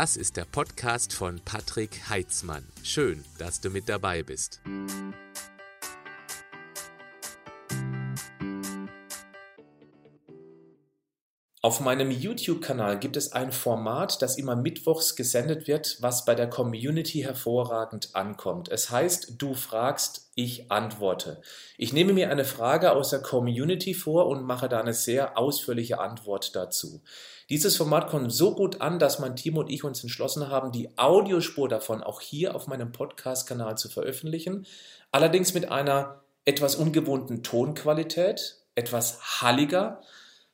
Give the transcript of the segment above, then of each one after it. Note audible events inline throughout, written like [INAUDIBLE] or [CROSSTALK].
Das ist der Podcast von Patrick Heitzmann. Schön, dass du mit dabei bist. Auf meinem YouTube-Kanal gibt es ein Format, das immer mittwochs gesendet wird, was bei der Community hervorragend ankommt. Es heißt, du fragst, ich antworte. Ich nehme mir eine Frage aus der Community vor und mache da eine sehr ausführliche Antwort dazu. Dieses Format kommt so gut an, dass mein Team und ich uns entschlossen haben, die Audiospur davon auch hier auf meinem Podcast-Kanal zu veröffentlichen. Allerdings mit einer etwas ungewohnten Tonqualität, etwas halliger,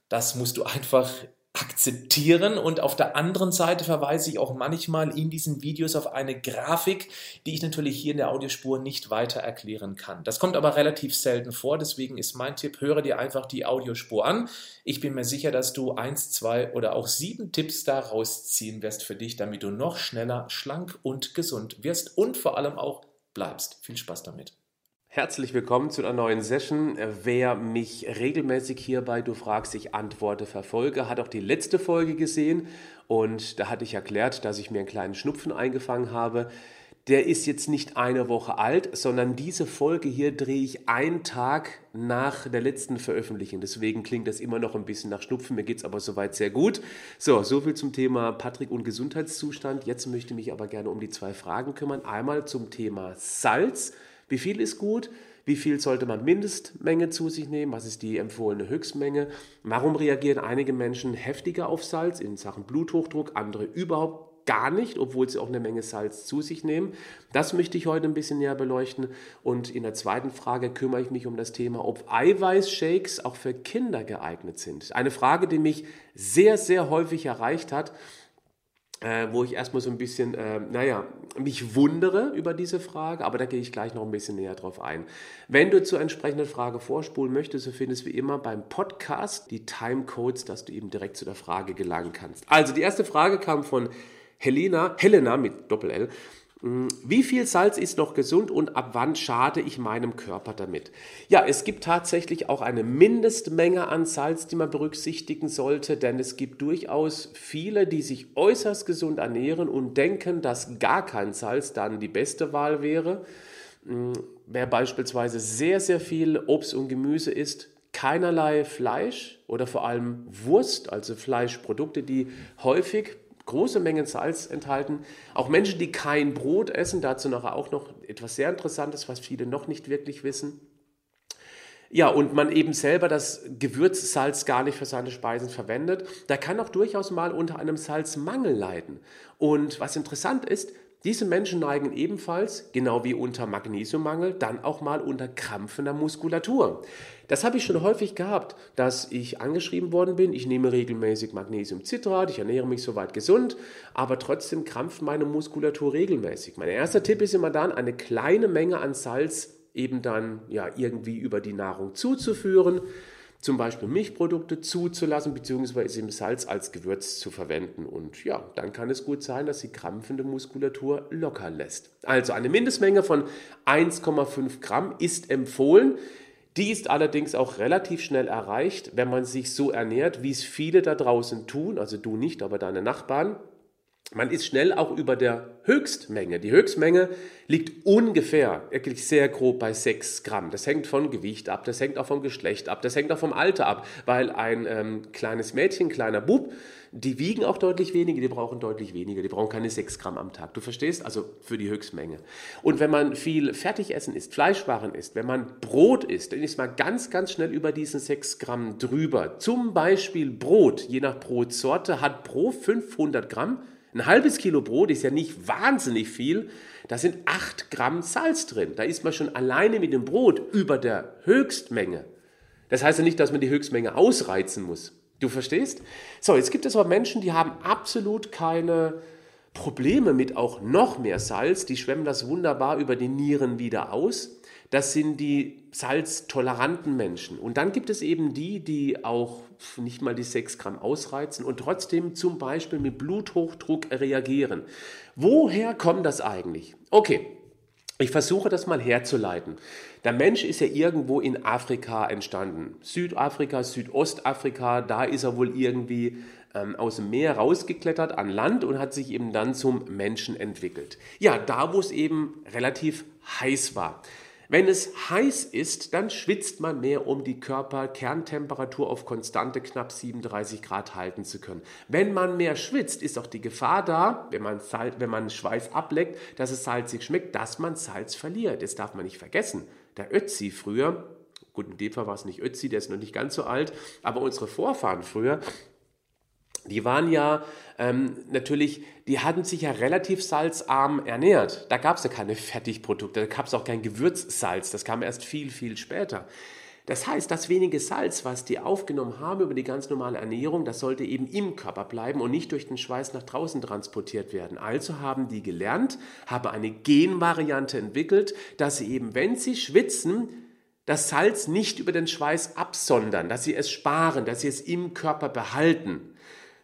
das musst du einfach akzeptieren und auf der anderen Seite verweise ich auch manchmal in diesen Videos auf eine Grafik, die ich natürlich hier in der Audiospur nicht weiter erklären kann. Das kommt aber relativ selten vor, deswegen ist mein Tipp, höre dir einfach die Audiospur an. Ich bin mir sicher, dass du eins, zwei oder auch sieben Tipps daraus ziehen wirst für dich, damit du noch schneller, schlank und gesund wirst und vor allem auch bleibst. Viel Spaß damit. Herzlich willkommen zu einer neuen Session. Wer mich regelmäßig hier bei Du fragst, ich antworte, verfolge, hat auch die letzte Folge gesehen und da hatte ich erklärt, dass ich mir einen kleinen Schnupfen eingefangen habe. Der ist jetzt nicht eine Woche alt, sondern diese Folge hier drehe ich einen Tag nach der letzten Veröffentlichung. Deswegen klingt das immer noch ein bisschen nach Schnupfen. Mir geht es aber soweit sehr gut. So, soviel zum Thema Patrick und Gesundheitszustand. Jetzt möchte ich mich aber gerne um die zwei Fragen kümmern. Einmal zum Thema Salz wie viel ist gut? Wie viel sollte man Mindestmenge zu sich nehmen? Was ist die empfohlene Höchstmenge? Warum reagieren einige Menschen heftiger auf Salz in Sachen Bluthochdruck, andere überhaupt gar nicht, obwohl sie auch eine Menge Salz zu sich nehmen. Das möchte ich heute ein bisschen näher beleuchten. Und in der zweiten Frage kümmere ich mich um das Thema, ob Eiweißshakes auch für Kinder geeignet sind. Eine Frage, die mich sehr, sehr häufig erreicht hat äh, wo ich erstmal so ein bisschen, äh, naja, mich wundere über diese Frage, aber da gehe ich gleich noch ein bisschen näher drauf ein. Wenn du zur entsprechenden Frage vorspulen möchtest, so findest du wie immer beim Podcast die Timecodes, dass du eben direkt zu der Frage gelangen kannst. Also die erste Frage kam von Helena, Helena mit Doppel-L. Wie viel Salz ist noch gesund und ab wann schade ich meinem Körper damit? Ja, es gibt tatsächlich auch eine Mindestmenge an Salz, die man berücksichtigen sollte, denn es gibt durchaus viele, die sich äußerst gesund ernähren und denken, dass gar kein Salz dann die beste Wahl wäre. Hm, wer beispielsweise sehr, sehr viel Obst und Gemüse isst, keinerlei Fleisch oder vor allem Wurst, also Fleischprodukte, die häufig große Mengen Salz enthalten. Auch Menschen, die kein Brot essen, dazu nachher auch noch etwas sehr Interessantes, was viele noch nicht wirklich wissen. Ja, und man eben selber das Gewürzsalz gar nicht für seine Speisen verwendet, da kann auch durchaus mal unter einem Salzmangel leiden. Und was interessant ist, diese Menschen neigen ebenfalls, genau wie unter Magnesiummangel, dann auch mal unter krampfender Muskulatur. Das habe ich schon häufig gehabt, dass ich angeschrieben worden bin, ich nehme regelmäßig Magnesiumcitrat, ich ernähre mich soweit gesund, aber trotzdem krampft meine Muskulatur regelmäßig. Mein erster Tipp ist immer dann, eine kleine Menge an Salz eben dann ja irgendwie über die Nahrung zuzuführen zum Beispiel Milchprodukte zuzulassen, beziehungsweise im Salz als Gewürz zu verwenden. Und ja, dann kann es gut sein, dass die krampfende Muskulatur locker lässt. Also eine Mindestmenge von 1,5 Gramm ist empfohlen. Die ist allerdings auch relativ schnell erreicht, wenn man sich so ernährt, wie es viele da draußen tun, also du nicht, aber deine Nachbarn. Man ist schnell auch über der Höchstmenge. Die Höchstmenge liegt ungefähr, wirklich sehr grob bei 6 Gramm. Das hängt von Gewicht ab, das hängt auch vom Geschlecht ab, das hängt auch vom Alter ab, weil ein ähm, kleines Mädchen, kleiner Bub, die wiegen auch deutlich weniger, die brauchen deutlich weniger, die brauchen keine 6 Gramm am Tag. Du verstehst? Also für die Höchstmenge. Und wenn man viel Fertigessen isst, Fleischwaren isst, wenn man Brot isst, dann ist man ganz, ganz schnell über diesen 6 Gramm drüber. Zum Beispiel Brot, je nach Brotsorte, hat pro 500 Gramm ein halbes Kilo Brot ist ja nicht wahnsinnig viel. Da sind 8 Gramm Salz drin. Da ist man schon alleine mit dem Brot über der Höchstmenge. Das heißt ja nicht, dass man die Höchstmenge ausreizen muss. Du verstehst? So, jetzt gibt es aber Menschen, die haben absolut keine Probleme mit auch noch mehr Salz. Die schwemmen das wunderbar über die Nieren wieder aus. Das sind die salztoleranten Menschen. Und dann gibt es eben die, die auch nicht mal die 6 Gramm ausreizen und trotzdem zum Beispiel mit Bluthochdruck reagieren. Woher kommt das eigentlich? Okay, Ich versuche das mal herzuleiten. Der Mensch ist ja irgendwo in Afrika entstanden. Südafrika, Südostafrika, da ist er wohl irgendwie ähm, aus dem Meer rausgeklettert an Land und hat sich eben dann zum Menschen entwickelt. Ja, da wo es eben relativ heiß war. Wenn es heiß ist, dann schwitzt man mehr, um die Körperkerntemperatur auf konstante knapp 37 Grad halten zu können. Wenn man mehr schwitzt, ist auch die Gefahr da, wenn man, Salz, wenn man Schweiß ableckt, dass es salzig schmeckt, dass man Salz verliert. Das darf man nicht vergessen. Der Ötzi früher, gut, in dem Fall war es nicht Ötzi, der ist noch nicht ganz so alt, aber unsere Vorfahren früher, die waren ja ähm, natürlich, die hatten sich ja relativ salzarm ernährt. Da gab es ja keine Fertigprodukte, da gab es auch kein Gewürzsalz, das kam erst viel, viel später. Das heißt, das wenige Salz, was die aufgenommen haben über die ganz normale Ernährung, das sollte eben im Körper bleiben und nicht durch den Schweiß nach draußen transportiert werden. Also haben die gelernt, haben eine Genvariante entwickelt, dass sie eben, wenn sie schwitzen, das Salz nicht über den Schweiß absondern, dass sie es sparen, dass sie es im Körper behalten.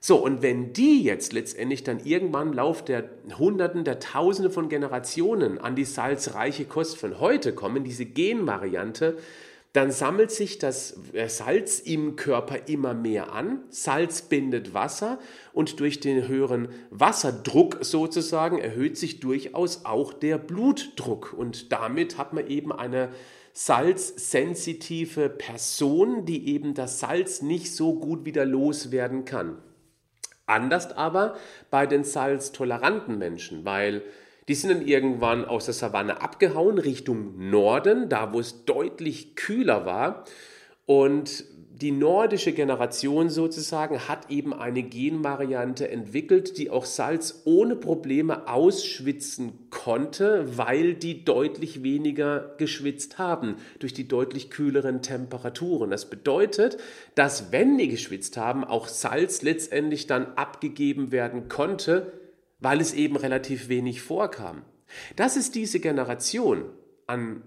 So, und wenn die jetzt letztendlich dann irgendwann im Lauf der Hunderten, der Tausende von Generationen an die salzreiche Kost von heute kommen, diese Genvariante, dann sammelt sich das äh, Salz im Körper immer mehr an. Salz bindet Wasser und durch den höheren Wasserdruck sozusagen erhöht sich durchaus auch der Blutdruck. Und damit hat man eben eine salzsensitive Person, die eben das Salz nicht so gut wieder loswerden kann. Anders aber bei den salztoleranten Menschen, weil die sind dann irgendwann aus der Savanne abgehauen Richtung Norden, da wo es deutlich kühler war. Und die nordische Generation sozusagen hat eben eine Genvariante entwickelt, die auch Salz ohne Probleme ausschwitzen konnte, weil die deutlich weniger geschwitzt haben durch die deutlich kühleren Temperaturen. Das bedeutet, dass wenn die geschwitzt haben, auch Salz letztendlich dann abgegeben werden konnte, weil es eben relativ wenig vorkam. Das ist diese Generation an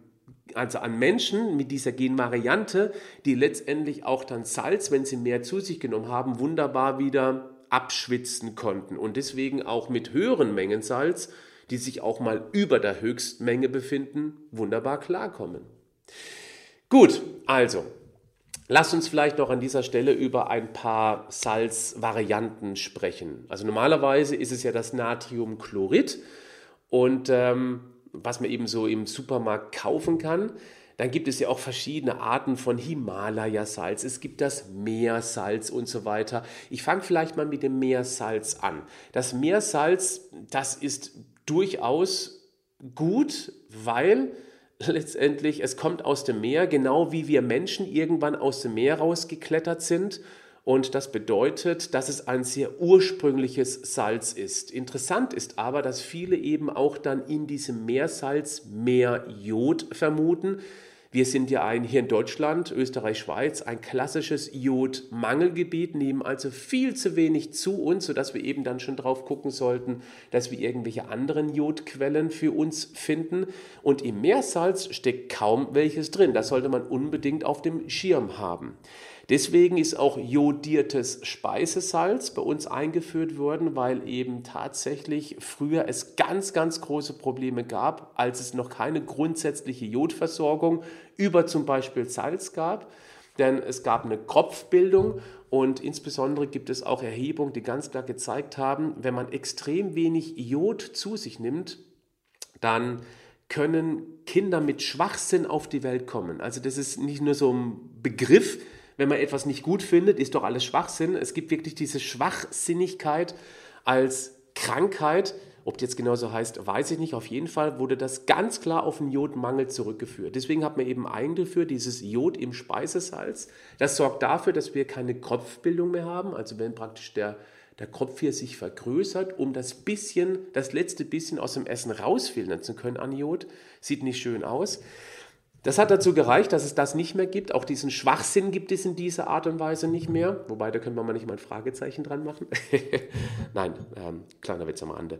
also an Menschen mit dieser Genvariante, die letztendlich auch dann Salz, wenn sie mehr zu sich genommen haben, wunderbar wieder abschwitzen konnten und deswegen auch mit höheren Mengen Salz, die sich auch mal über der Höchstmenge befinden, wunderbar klarkommen. Gut, also Lasst uns vielleicht noch an dieser Stelle über ein paar Salzvarianten sprechen. Also normalerweise ist es ja das Natriumchlorid und ähm, was man eben so im Supermarkt kaufen kann. Dann gibt es ja auch verschiedene Arten von Himalaya-Salz. Es gibt das Meersalz und so weiter. Ich fange vielleicht mal mit dem Meersalz an. Das Meersalz, das ist durchaus gut, weil letztendlich es kommt aus dem Meer, genau wie wir Menschen irgendwann aus dem Meer rausgeklettert sind und das bedeutet, dass es ein sehr ursprüngliches Salz ist. Interessant ist aber, dass viele eben auch dann in diesem Meersalz mehr Jod vermuten. Wir sind ja ein, hier in Deutschland, Österreich, Schweiz, ein klassisches Jodmangelgebiet, nehmen also viel zu wenig zu uns, sodass wir eben dann schon drauf gucken sollten, dass wir irgendwelche anderen Jodquellen für uns finden. Und im Meersalz steckt kaum welches drin. Das sollte man unbedingt auf dem Schirm haben. Deswegen ist auch jodiertes Speisesalz bei uns eingeführt worden, weil eben tatsächlich früher es ganz, ganz große Probleme gab, als es noch keine grundsätzliche Jodversorgung über zum Beispiel Salz gab. Denn es gab eine Kropfbildung und insbesondere gibt es auch Erhebungen, die ganz klar gezeigt haben, wenn man extrem wenig Jod zu sich nimmt, dann können Kinder mit Schwachsinn auf die Welt kommen. Also das ist nicht nur so ein Begriff, wenn man etwas nicht gut findet, ist doch alles Schwachsinn. Es gibt wirklich diese Schwachsinnigkeit als Krankheit. Ob die jetzt genauso heißt, weiß ich nicht. Auf jeden Fall wurde das ganz klar auf den Jodmangel zurückgeführt. Deswegen hat man eben eingeführt dieses Jod im Speisesalz. Das sorgt dafür, dass wir keine Kopfbildung mehr haben. Also wenn praktisch der, der Kopf hier sich vergrößert, um das bisschen, das letzte bisschen aus dem Essen rausfiltern zu können an Jod. Sieht nicht schön aus. Das hat dazu gereicht, dass es das nicht mehr gibt. Auch diesen Schwachsinn gibt es in dieser Art und Weise nicht mehr. Wobei, da können wir mal nicht mal ein Fragezeichen dran machen. [LAUGHS] Nein, ähm, kleiner Witz am Rande.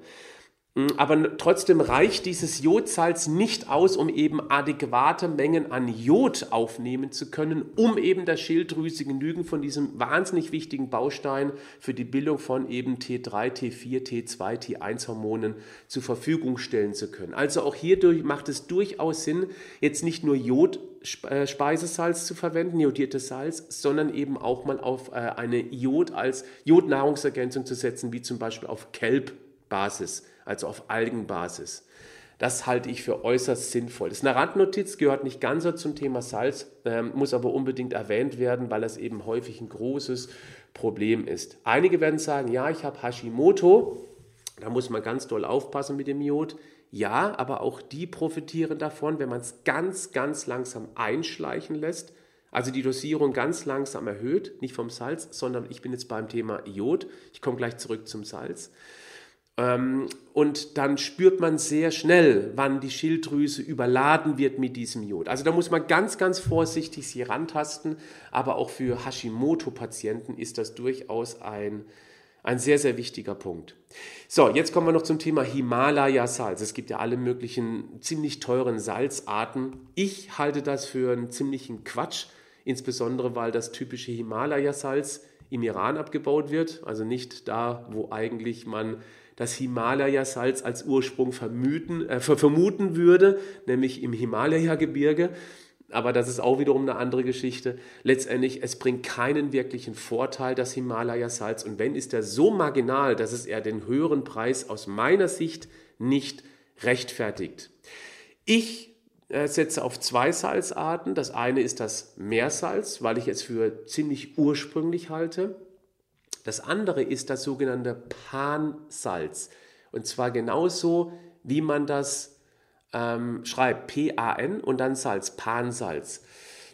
Mm, aber trotzdem reicht dieses Jodsalz nicht aus, um eben adäquate Mengen an Jod aufnehmen zu können, um eben der Schilddrüse genügend von diesem wahnsinnig wichtigen Baustein für die Bildung von eben T3, T4, T2, T1 Hormonen zur Verfügung stellen zu können. Also auch hierdurch macht es durchaus Sinn, jetzt nicht nur Jod-Speisesalz äh, zu verwenden, jodiertes Salz, sondern eben auch mal auf äh, eine Jod als Jodnahrungsergänzung zu setzen, wie zum Beispiel auf Kelbbasis also auf Algenbasis. Das halte ich für äußerst sinnvoll. Das ist eine Randnotiz, gehört nicht ganz so zum Thema Salz, ähm, muss aber unbedingt erwähnt werden, weil es eben häufig ein großes Problem ist. Einige werden sagen, ja, ich habe Hashimoto, da muss man ganz doll aufpassen mit dem Jod. Ja, aber auch die profitieren davon, wenn man es ganz, ganz langsam einschleichen lässt. Also die Dosierung ganz langsam erhöht, nicht vom Salz, sondern ich bin jetzt beim Thema Jod. Ich komme gleich zurück zum Salz. Ähm, und dann spürt man sehr schnell, wann die Schilddrüse überladen wird mit diesem Jod. Also da muss man ganz, ganz vorsichtig sie rantasten. Aber auch für Hashimoto-Patienten ist das durchaus ein, ein sehr, sehr wichtiger Punkt. So, jetzt kommen wir noch zum Thema Himalaya-Salz. Es gibt ja alle möglichen ziemlich teuren Salzarten. Ich halte das für einen ziemlichen Quatsch, insbesondere weil das typische Himalaya-Salz im Iran abgebaut wird, also nicht da, wo eigentlich man das Himalaya-Salz als Ursprung vermuten, äh, vermuten würde, nämlich im Himalaya-Gebirge. Aber das ist auch wiederum eine andere Geschichte. Letztendlich, es bringt keinen wirklichen Vorteil, das Himalaya-Salz. Und wenn, ist er so marginal, dass es eher den höheren Preis aus meiner Sicht nicht rechtfertigt. Ich äh, setze auf zwei Salzarten. Das eine ist das Meersalz, weil ich es für ziemlich ursprünglich halte. Das andere ist das sogenannte Pansalz. Und zwar genauso, wie man das ähm, schreibt, P-A-N und dann Salz, Pansalz.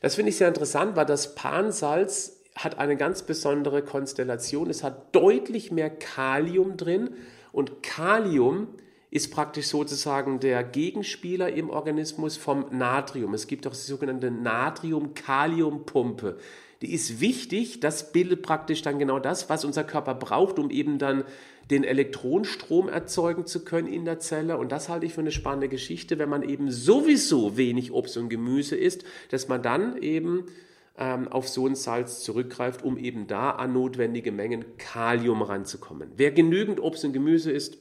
Das finde ich sehr interessant, weil das Pansalz hat eine ganz besondere Konstellation. Es hat deutlich mehr Kalium drin und Kalium ist praktisch sozusagen der Gegenspieler im Organismus vom Natrium. Es gibt auch die sogenannte Natrium-Kalium-Pumpe die ist wichtig. Das bildet praktisch dann genau das, was unser Körper braucht, um eben dann den Elektronenstrom erzeugen zu können in der Zelle. Und das halte ich für eine spannende Geschichte, wenn man eben sowieso wenig Obst und Gemüse isst, dass man dann eben ähm, auf so ein Salz zurückgreift, um eben da an notwendige Mengen Kalium ranzukommen. Wer genügend Obst und Gemüse isst,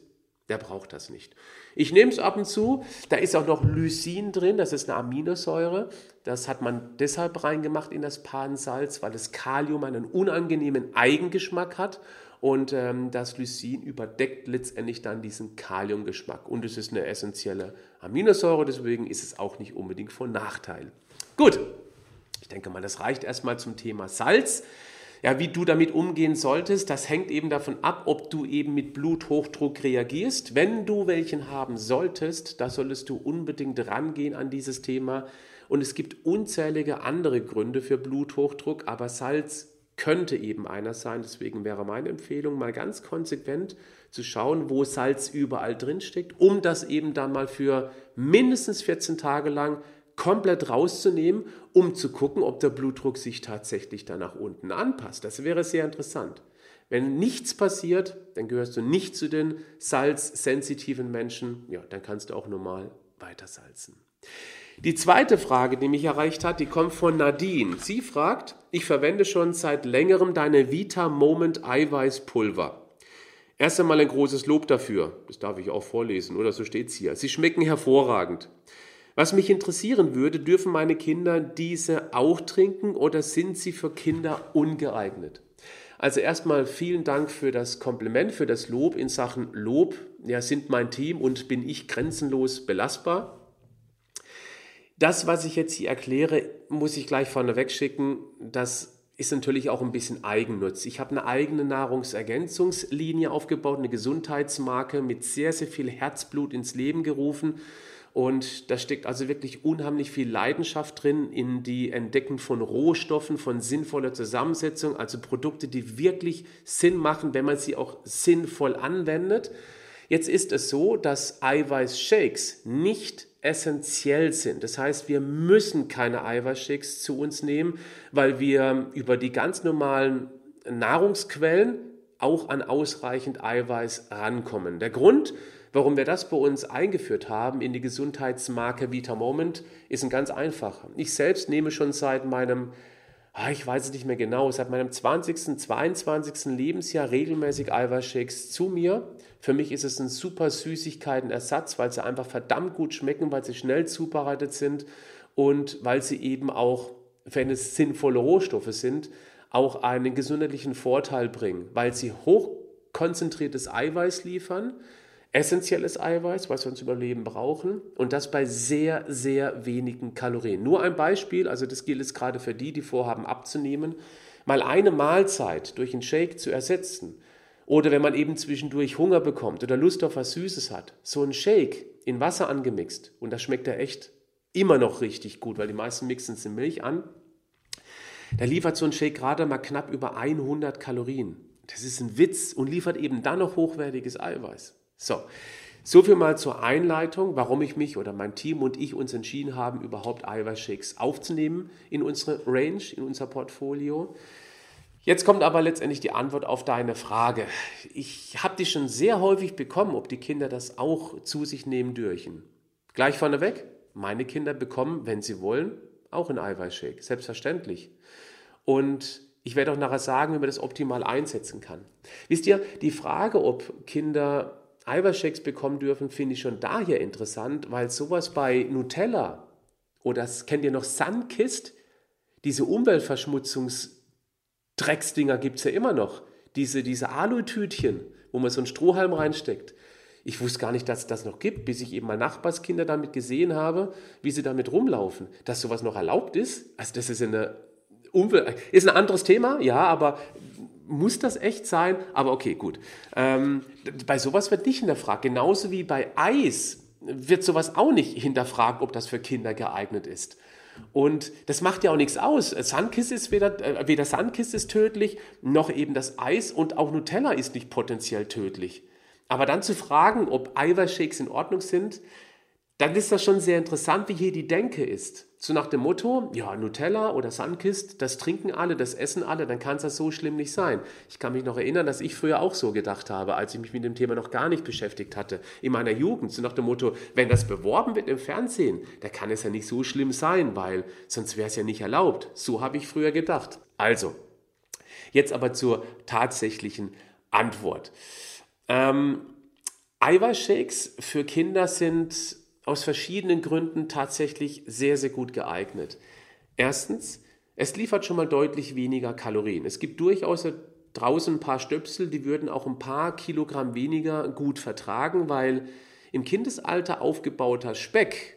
der braucht das nicht. Ich nehme es ab und zu. Da ist auch noch Lysin drin, das ist eine Aminosäure. Das hat man deshalb reingemacht in das Pansalz, weil das Kalium einen unangenehmen Eigengeschmack hat. Und ähm, das Lysin überdeckt letztendlich dann diesen Kaliumgeschmack. Und es ist eine essentielle Aminosäure, deswegen ist es auch nicht unbedingt von Nachteil. Gut, ich denke mal, das reicht erstmal zum Thema Salz. Ja, wie du damit umgehen solltest, das hängt eben davon ab, ob du eben mit Bluthochdruck reagierst. Wenn du welchen haben solltest, da solltest du unbedingt rangehen an dieses Thema. Und es gibt unzählige andere Gründe für Bluthochdruck, aber Salz könnte eben einer sein. Deswegen wäre meine Empfehlung, mal ganz konsequent zu schauen, wo Salz überall drin steckt, um das eben dann mal für mindestens 14 Tage lang komplett rauszunehmen, um zu gucken, ob der Blutdruck sich tatsächlich da nach unten anpasst. Das wäre sehr interessant. Wenn nichts passiert, dann gehörst du nicht zu den salzsensitiven Menschen. Ja, dann kannst du auch normal weiter salzen. Die zweite Frage, die mich erreicht hat, die kommt von Nadine. Sie fragt, ich verwende schon seit längerem deine Vita Moment Eiweißpulver. Erst einmal ein großes Lob dafür. Das darf ich auch vorlesen, oder so steht es hier. Sie schmecken hervorragend. Was mich interessieren würde, dürfen meine Kinder diese auch trinken oder sind sie für Kinder ungeeignet? Also erstmal vielen Dank für das Kompliment, für das Lob in Sachen Lob. Ja, sind mein Team und bin ich grenzenlos belastbar. Das, was ich jetzt hier erkläre, muss ich gleich vorneweg schicken. Das ist natürlich auch ein bisschen Eigennutz. Ich habe eine eigene Nahrungsergänzungslinie aufgebaut, eine Gesundheitsmarke mit sehr, sehr viel Herzblut ins Leben gerufen. Und da steckt also wirklich unheimlich viel Leidenschaft drin in die Entdeckung von Rohstoffen, von sinnvoller Zusammensetzung, also Produkte, die wirklich Sinn machen, wenn man sie auch sinnvoll anwendet. Jetzt ist es so, dass Eiweißshakes nicht essentiell sind. Das heißt, wir müssen keine Eiweißshakes zu uns nehmen, weil wir über die ganz normalen Nahrungsquellen auch an ausreichend Eiweiß rankommen. Der Grund, warum wir das bei uns eingeführt haben in die Gesundheitsmarke Vita Moment, ist ein ganz einfacher. Ich selbst nehme schon seit meinem ah, ich weiß es nicht mehr genau, seit meinem 20., 22. Lebensjahr regelmäßig Eiweißshakes zu mir. Für mich ist es ein super Süßigkeitenersatz, weil sie einfach verdammt gut schmecken, weil sie schnell zubereitet sind und weil sie eben auch, wenn es sinnvolle Rohstoffe sind, auch einen gesundheitlichen Vorteil bringen, weil sie hochkonzentriertes Eiweiß liefern, essentielles Eiweiß, was wir uns Überleben brauchen und das bei sehr, sehr wenigen Kalorien. Nur ein Beispiel, also das gilt es gerade für die, die vorhaben abzunehmen, mal eine Mahlzeit durch einen Shake zu ersetzen oder wenn man eben zwischendurch Hunger bekommt oder Lust auf was Süßes hat, so ein Shake in Wasser angemixt und das schmeckt ja echt immer noch richtig gut, weil die meisten mixen es in Milch an, da liefert so ein Shake gerade mal knapp über 100 Kalorien. Das ist ein Witz und liefert eben dann noch hochwertiges Eiweiß. So, so viel mal zur Einleitung, warum ich mich oder mein Team und ich uns entschieden haben, überhaupt Eiweißshakes aufzunehmen in unsere Range, in unser Portfolio. Jetzt kommt aber letztendlich die Antwort auf deine Frage. Ich habe die schon sehr häufig bekommen, ob die Kinder das auch zu sich nehmen dürfen. Gleich vorneweg, meine Kinder bekommen, wenn sie wollen, auch einen Eiweißshake, selbstverständlich. Und ich werde auch nachher sagen, wie man das optimal einsetzen kann. Wisst ihr, die Frage, ob Kinder Eiweißshakes bekommen dürfen, finde ich schon daher interessant, weil sowas bei Nutella oder kennt ihr noch Sunkist, diese Umweltverschmutzungsdrecksdinger gibt es ja immer noch. Diese, diese Alutütchen, wo man so einen Strohhalm reinsteckt. Ich wusste gar nicht, dass es das noch gibt, bis ich eben mal Nachbarskinder damit gesehen habe, wie sie damit rumlaufen. Dass sowas noch erlaubt ist, also das ist eine Umwelt, ist ein anderes Thema, ja, aber muss das echt sein? Aber okay, gut. Ähm, bei sowas wird nicht hinterfragt. Genauso wie bei Eis wird sowas auch nicht hinterfragt, ob das für Kinder geeignet ist. Und das macht ja auch nichts aus. Sandkiss ist weder, äh, weder Sandkiss ist tödlich, noch eben das Eis und auch Nutella ist nicht potenziell tödlich. Aber dann zu fragen, ob Eiweißshakes in Ordnung sind, dann ist das schon sehr interessant, wie hier die Denke ist. So nach dem Motto, ja, Nutella oder Sunkist, das trinken alle, das essen alle, dann kann es das so schlimm nicht sein. Ich kann mich noch erinnern, dass ich früher auch so gedacht habe, als ich mich mit dem Thema noch gar nicht beschäftigt hatte. In meiner Jugend, so nach dem Motto, wenn das beworben wird im Fernsehen, da kann es ja nicht so schlimm sein, weil sonst wäre es ja nicht erlaubt. So habe ich früher gedacht. Also, jetzt aber zur tatsächlichen Antwort. Ähm, Eiweißshakes für Kinder sind aus verschiedenen Gründen tatsächlich sehr, sehr gut geeignet. Erstens, es liefert schon mal deutlich weniger Kalorien. Es gibt durchaus draußen ein paar Stöpsel, die würden auch ein paar Kilogramm weniger gut vertragen, weil im Kindesalter aufgebauter Speck,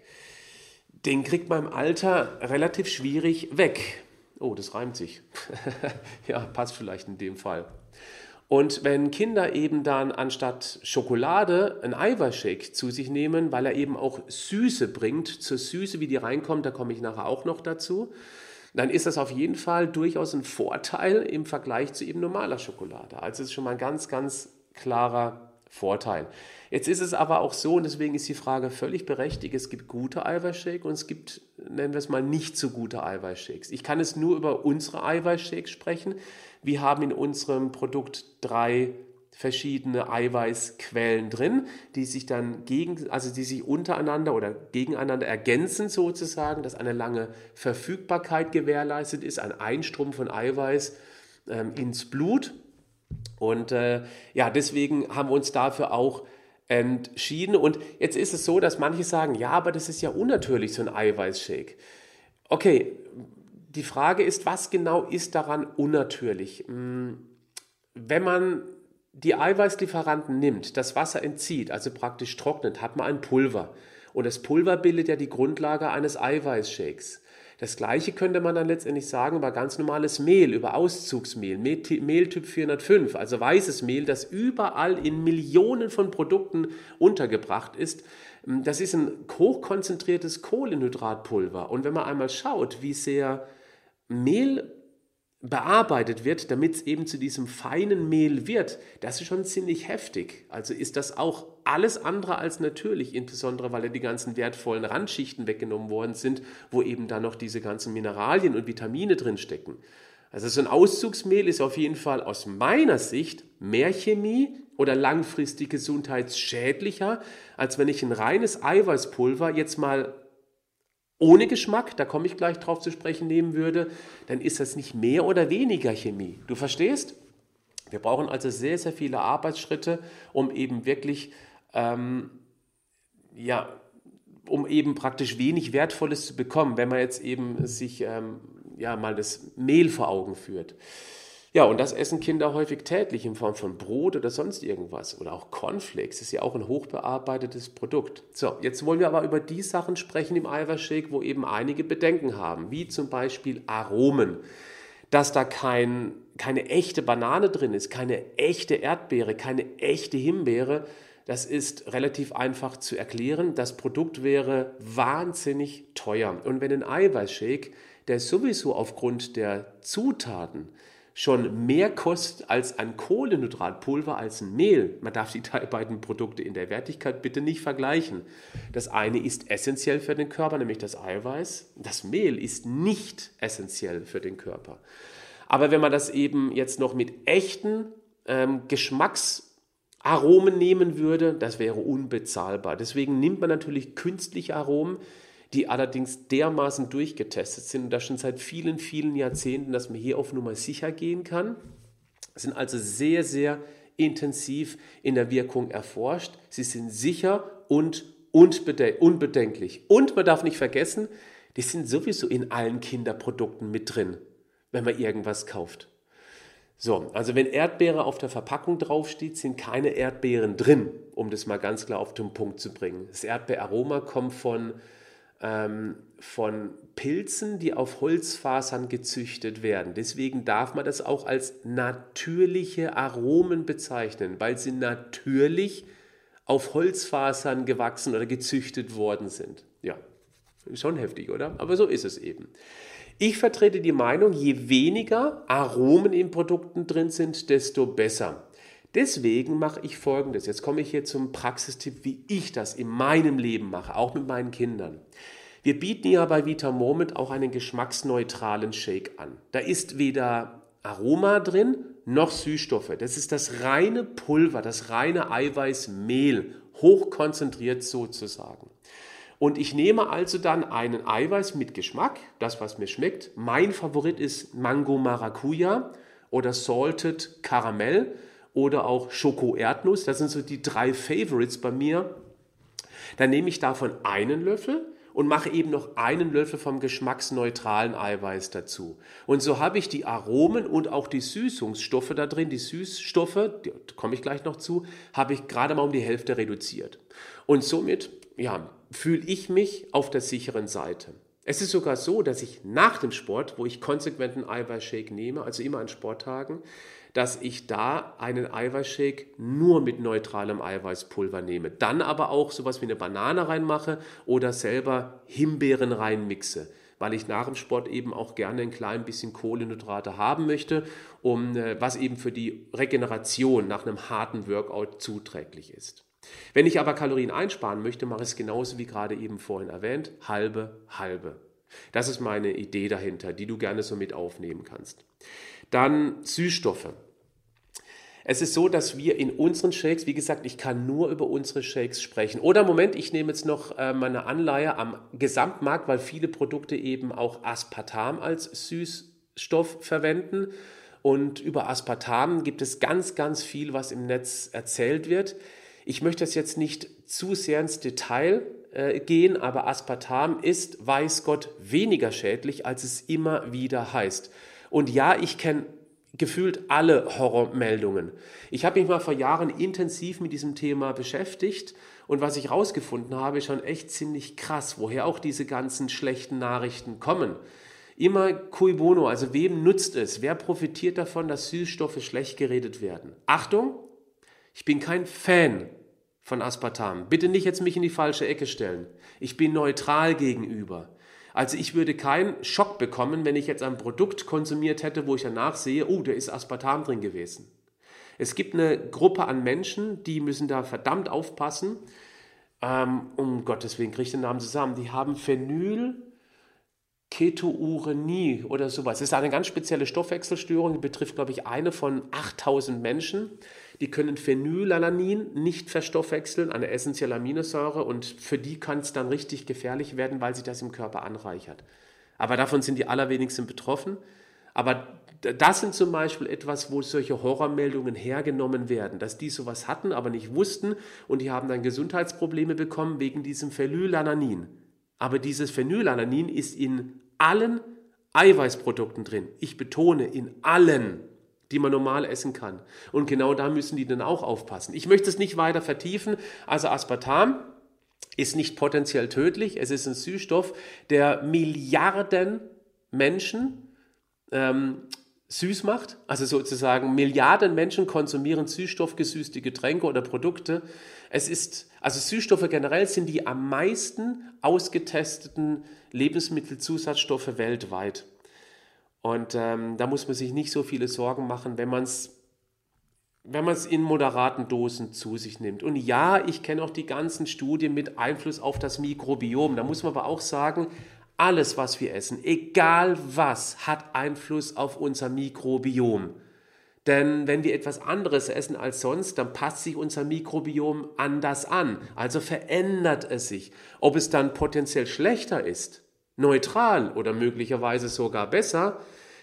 den kriegt man im Alter relativ schwierig weg. Oh, das reimt sich. [LAUGHS] ja, passt vielleicht in dem Fall. Und wenn Kinder eben dann anstatt Schokolade einen Eiweißshake zu sich nehmen, weil er eben auch Süße bringt, zur Süße, wie die reinkommt, da komme ich nachher auch noch dazu, dann ist das auf jeden Fall durchaus ein Vorteil im Vergleich zu eben normaler Schokolade. Also es ist schon mal ein ganz, ganz klarer Vorteil. Jetzt ist es aber auch so, und deswegen ist die Frage völlig berechtigt, es gibt gute Eiweißshakes und es gibt, nennen wir es mal, nicht so gute Eiweißshakes. Ich kann es nur über unsere Eiweißshakes sprechen. Wir haben in unserem Produkt drei verschiedene Eiweißquellen drin, die sich dann gegen, also die sich untereinander oder gegeneinander ergänzen sozusagen, dass eine lange Verfügbarkeit gewährleistet ist, ein Einstrom von Eiweiß ähm, ins Blut. Und äh, ja, deswegen haben wir uns dafür auch entschieden. Und jetzt ist es so, dass manche sagen, ja, aber das ist ja unnatürlich, so ein Eiweißshake. Okay, die Frage ist, was genau ist daran unnatürlich? Hm, wenn man die Eiweißlieferanten nimmt, das Wasser entzieht, also praktisch trocknet, hat man ein Pulver. Und das Pulver bildet ja die Grundlage eines Eiweißshakes. Das gleiche könnte man dann letztendlich sagen über ganz normales Mehl, über Auszugsmehl, Mehltyp 405, also weißes Mehl, das überall in Millionen von Produkten untergebracht ist. Das ist ein hochkonzentriertes Kohlenhydratpulver. Und wenn man einmal schaut, wie sehr Mehl bearbeitet wird, damit es eben zu diesem feinen Mehl wird, das ist schon ziemlich heftig. Also ist das auch alles andere als natürlich, insbesondere weil ja die ganzen wertvollen Randschichten weggenommen worden sind, wo eben dann noch diese ganzen Mineralien und Vitamine drin stecken. Also so ein Auszugsmehl ist auf jeden Fall aus meiner Sicht mehr Chemie oder langfristig gesundheitsschädlicher, als wenn ich ein reines Eiweißpulver jetzt mal ohne Geschmack, da komme ich gleich drauf zu sprechen, nehmen würde, dann ist das nicht mehr oder weniger Chemie. Du verstehst? Wir brauchen also sehr, sehr viele Arbeitsschritte, um eben wirklich, ähm, ja, um eben praktisch wenig Wertvolles zu bekommen, wenn man jetzt eben sich ähm, ja mal das Mehl vor Augen führt. Ja, und das essen Kinder häufig täglich in Form von Brot oder sonst irgendwas. Oder auch Cornflakes ist ja auch ein hochbearbeitetes Produkt. So, jetzt wollen wir aber über die Sachen sprechen im Eiweißshake, wo eben einige Bedenken haben, wie zum Beispiel Aromen. Dass da kein, keine echte Banane drin ist, keine echte Erdbeere, keine echte Himbeere, das ist relativ einfach zu erklären. Das Produkt wäre wahnsinnig teuer. Und wenn ein Eiweißshake, der sowieso aufgrund der Zutaten schon mehr kostet als ein Kohlenhydratpulver, als ein Mehl. Man darf die [LAUGHS] beiden Produkte in der Wertigkeit bitte nicht vergleichen. Das eine ist essentiell für den Körper, nämlich das Eiweiß. Das Mehl ist nicht essentiell für den Körper. Aber wenn man das eben jetzt noch mit echten ähm, Geschmacksaromen nehmen würde, das wäre unbezahlbar. Deswegen nimmt man natürlich künstliche Aromen, die allerdings dermaßen durchgetestet sind und das schon seit vielen, vielen Jahrzehnten, dass man hier auf Nummer sicher gehen kann. Sind also sehr, sehr intensiv in der Wirkung erforscht. Sie sind sicher und unbedenklich. Und man darf nicht vergessen, die sind sowieso in allen Kinderprodukten mit drin, wenn man irgendwas kauft. So, also wenn Erdbeere auf der Verpackung draufsteht, sind keine Erdbeeren drin, um das mal ganz klar auf den Punkt zu bringen. Das Erdbeeraroma kommt von ähm, von Pilzen, die auf Holzfasern gezüchtet werden. Deswegen darf man das auch als natürliche Aromen bezeichnen, weil sie natürlich auf Holzfasern gewachsen oder gezüchtet worden sind. Ja, schon heftig, oder? Aber so ist es eben. Ich vertrete die Meinung, je weniger Aromen in Produkten drin sind, desto besser. Deswegen mache ich folgendes. Jetzt komme ich hier zum Praxistipp, wie ich das in meinem Leben mache, auch mit meinen Kindern. Wir bieten ja bei Vita Moment auch einen geschmacksneutralen Shake an. Da ist weder Aroma drin noch Süßstoffe. Das ist das reine Pulver, das reine Eiweißmehl, hochkonzentriert sozusagen. Und ich nehme also dann einen Eiweiß mit Geschmack, das was mir schmeckt. Mein Favorit ist Mango Maracuja oder Salted Caramel oder auch Schoko Erdnuss. Das sind so die drei Favorites bei mir. Dann nehme ich davon einen Löffel und mache eben noch einen Löffel vom geschmacksneutralen Eiweiß dazu. Und so habe ich die Aromen und auch die Süßungsstoffe da drin, die Süßstoffe, da komme ich gleich noch zu, habe ich gerade mal um die Hälfte reduziert. Und somit, ja, fühle ich mich auf der sicheren Seite. Es ist sogar so, dass ich nach dem Sport, wo ich konsequent einen Eiweißshake nehme, also immer an Sporttagen, dass ich da einen Eiweißshake nur mit neutralem Eiweißpulver nehme. Dann aber auch sowas wie eine Banane reinmache oder selber Himbeeren reinmixe weil ich nach dem Sport eben auch gerne ein klein bisschen Kohlenhydrate haben möchte, um, äh, was eben für die Regeneration nach einem harten Workout zuträglich ist. Wenn ich aber Kalorien einsparen möchte, mache ich es genauso wie gerade eben vorhin erwähnt, halbe, halbe. Das ist meine Idee dahinter, die du gerne so mit aufnehmen kannst. Dann Süßstoffe. Es ist so, dass wir in unseren Shakes, wie gesagt, ich kann nur über unsere Shakes sprechen. Oder Moment, ich nehme jetzt noch äh, meine Anleihe am Gesamtmarkt, weil viele Produkte eben auch Aspartam als Süßstoff verwenden. Und über Aspartam gibt es ganz, ganz viel, was im Netz erzählt wird. Ich möchte das jetzt nicht zu sehr ins Detail äh, gehen, aber Aspartam ist, weiß Gott, weniger schädlich, als es immer wieder heißt. Und ja, ich kenne gefühlt alle Horrormeldungen. Ich habe mich mal vor Jahren intensiv mit diesem Thema beschäftigt und was ich herausgefunden habe, ist schon echt ziemlich krass, woher auch diese ganzen schlechten Nachrichten kommen. Immer cui bono, also wem nutzt es? Wer profitiert davon, dass Süßstoffe schlecht geredet werden? Achtung, ich bin kein Fan von Aspartam. Bitte nicht jetzt mich in die falsche Ecke stellen. Ich bin neutral gegenüber. Also ich würde keinen Schock bekommen, wenn ich jetzt ein Produkt konsumiert hätte, wo ich danach sehe, oh, da ist Aspartam drin gewesen. Es gibt eine Gruppe an Menschen, die müssen da verdammt aufpassen. Ähm, um Gottes Willen kriege ich den Namen zusammen. Die haben Phenyl Ketourenie oder sowas. Das ist eine ganz spezielle Stoffwechselstörung, die betrifft, glaube ich, eine von 8000 Menschen. Die können Phenylalanin nicht verstoffwechseln, eine essentielle Aminosäure, und für die kann es dann richtig gefährlich werden, weil sich das im Körper anreichert. Aber davon sind die allerwenigsten betroffen. Aber das sind zum Beispiel etwas, wo solche Horrormeldungen hergenommen werden, dass die sowas hatten, aber nicht wussten und die haben dann Gesundheitsprobleme bekommen wegen diesem Phenylalanin. Aber dieses Phenylalanin ist in allen Eiweißprodukten drin. Ich betone, in allen, die man normal essen kann. Und genau da müssen die dann auch aufpassen. Ich möchte es nicht weiter vertiefen. Also Aspartam ist nicht potenziell tödlich. Es ist ein Süßstoff, der Milliarden Menschen ähm, süß macht. Also sozusagen Milliarden Menschen konsumieren süßstoffgesüßte Getränke oder Produkte. Es ist, also Süßstoffe generell sind die am meisten ausgetesteten Lebensmittelzusatzstoffe weltweit. Und ähm, da muss man sich nicht so viele Sorgen machen, wenn man es wenn man es in moderaten Dosen zu sich nimmt. Und ja, ich kenne auch die ganzen Studien mit Einfluss auf das Mikrobiom. Da muss man aber auch sagen, alles, was wir essen, egal was, hat Einfluss auf unser Mikrobiom. Denn wenn wir etwas anderes essen als sonst, dann passt sich unser Mikrobiom anders an. Also verändert es sich. Ob es dann potenziell schlechter ist, neutral oder möglicherweise sogar besser,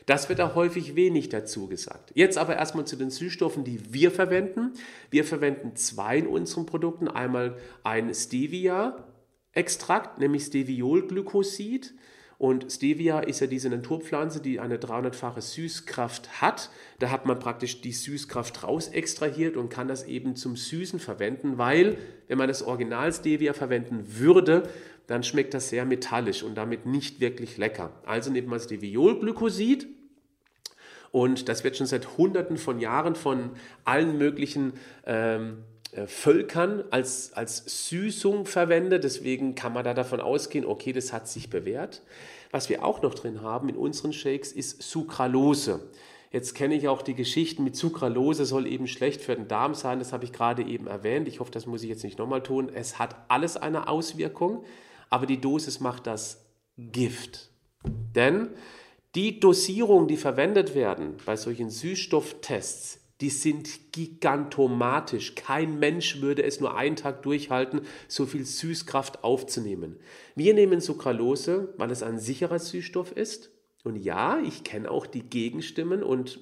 das wird da häufig wenig dazu gesagt. Jetzt aber erstmal zu den Süßstoffen, die wir verwenden. Wir verwenden zwei in unseren Produkten. Einmal ein Stevia-Extrakt, nämlich Steviolglycosid. Und Stevia ist ja diese Naturpflanze, die eine 300-fache Süßkraft hat. Da hat man praktisch die Süßkraft raus extrahiert und kann das eben zum Süßen verwenden, weil wenn man das Original Stevia verwenden würde, dann schmeckt das sehr metallisch und damit nicht wirklich lecker. Also nimmt man Steviolglycosid und das wird schon seit Hunderten von Jahren von allen möglichen ähm, äh, Völkern als, als Süßung verwendet. Deswegen kann man da davon ausgehen, okay, das hat sich bewährt. Was wir auch noch drin haben in unseren Shakes ist Sucralose. Jetzt kenne ich auch die Geschichten mit Sucralose, soll eben schlecht für den Darm sein. Das habe ich gerade eben erwähnt. Ich hoffe, das muss ich jetzt nicht nochmal tun. Es hat alles eine Auswirkung, aber die Dosis macht das Gift. Denn die Dosierungen, die verwendet werden bei solchen Süßstofftests, die sind gigantomatisch. Kein Mensch würde es nur einen Tag durchhalten, so viel Süßkraft aufzunehmen. Wir nehmen Sucralose, weil es ein sicherer Süßstoff ist. Und ja, ich kenne auch die Gegenstimmen und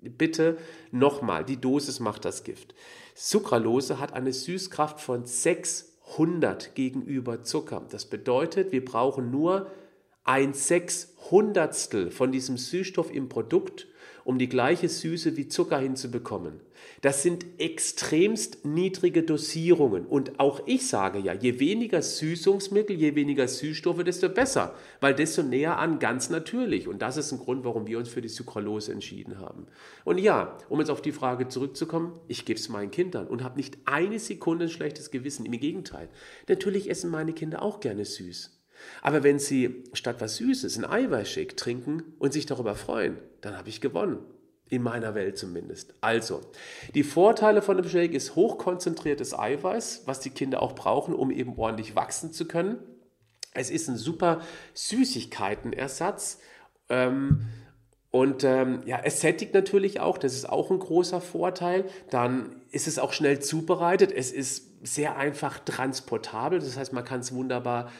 bitte nochmal, die Dosis macht das Gift. Sucralose hat eine Süßkraft von 600 gegenüber Zucker. Das bedeutet, wir brauchen nur ein Sechshundertstel von diesem Süßstoff im Produkt um die gleiche Süße wie Zucker hinzubekommen. Das sind extremst niedrige Dosierungen. Und auch ich sage ja, je weniger Süßungsmittel, je weniger Süßstoffe, desto besser, weil desto näher an ganz natürlich. Und das ist ein Grund, warum wir uns für die Sucralose entschieden haben. Und ja, um jetzt auf die Frage zurückzukommen, ich gebe es meinen Kindern und habe nicht eine Sekunde ein schlechtes Gewissen. Im Gegenteil. Natürlich essen meine Kinder auch gerne süß. Aber wenn Sie statt was Süßes einen Eiweißshake trinken und sich darüber freuen, dann habe ich gewonnen. In meiner Welt zumindest. Also, die Vorteile von dem Shake ist hochkonzentriertes Eiweiß, was die Kinder auch brauchen, um eben ordentlich wachsen zu können. Es ist ein super Süßigkeitenersatz. Ähm, und ähm, ja, es sättigt natürlich auch, das ist auch ein großer Vorteil. Dann ist es auch schnell zubereitet. Es ist sehr einfach transportabel. Das heißt, man kann es wunderbar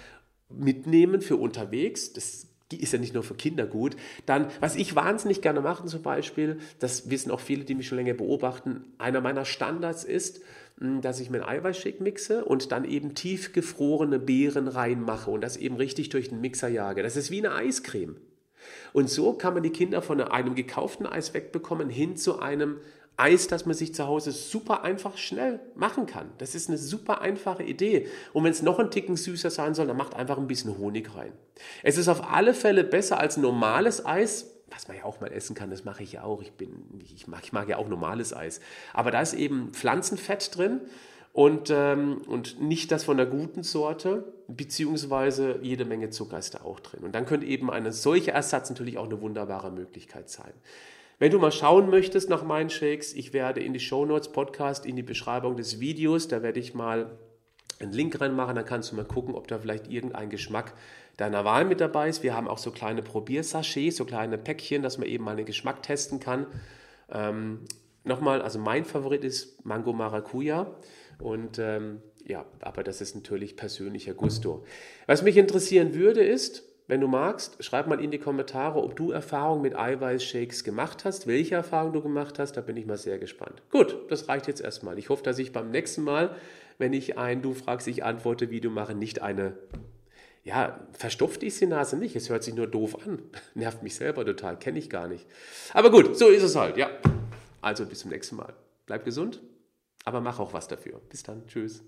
mitnehmen für unterwegs. Das ist ja nicht nur für Kinder gut. Dann, was ich wahnsinnig gerne mache zum Beispiel, das wissen auch viele, die mich schon länger beobachten, einer meiner Standards ist, hm, dass ich mir einen Eiweißshake mixe und dann eben tiefgefrorene Beeren reinmache und das eben richtig durch den Mixer jage. Das ist wie eine Eiscreme. Und so kann man die Kinder von einem gekauften Eis wegbekommen hin zu einem Eis, das man sich zu Hause super einfach schnell machen kann. Das ist eine super einfache Idee. Und wenn es noch ein Ticken süßer sein soll, dann macht einfach ein bisschen Honig rein. Es ist auf alle Fälle besser als normales Eis, was man ja auch mal essen kann, das mache ich ja auch. Ich, bin, ich, mag, ich mag ja auch normales Eis. Aber da ist eben Pflanzenfett drin und, ähm, und nicht das von der guten Sorte, beziehungsweise jede Menge Zucker ist da auch drin. Und dann könnte eben ein solcher Ersatz natürlich auch eine wunderbare Möglichkeit sein. Wenn du mal schauen möchtest nach meinen Shakes, ich werde in die Show Notes Podcast, in die Beschreibung des Videos, da werde ich mal einen Link reinmachen, dann kannst du mal gucken, ob da vielleicht irgendein Geschmack deiner Wahl mit dabei ist. Wir haben auch so kleine Probiersachets, so kleine Päckchen, dass man eben mal den Geschmack testen kann. Ähm, nochmal, also mein Favorit ist Mango Maracuja und ähm, ja, aber das ist natürlich persönlicher Gusto. Was mich interessieren würde ist, wenn du magst, schreib mal in die Kommentare, ob du Erfahrungen mit Eiweißshakes gemacht hast, welche Erfahrungen du gemacht hast, da bin ich mal sehr gespannt. Gut, das reicht jetzt erstmal. Ich hoffe, dass ich beim nächsten Mal, wenn ich ein Du fragst, ich antworte Video mache, nicht eine ja, verstopft ist die Nase nicht. Es hört sich nur doof an. [LAUGHS] Nervt mich selber total, kenne ich gar nicht. Aber gut, so ist es halt, ja. Also bis zum nächsten Mal. Bleib gesund, aber mach auch was dafür. Bis dann. Tschüss.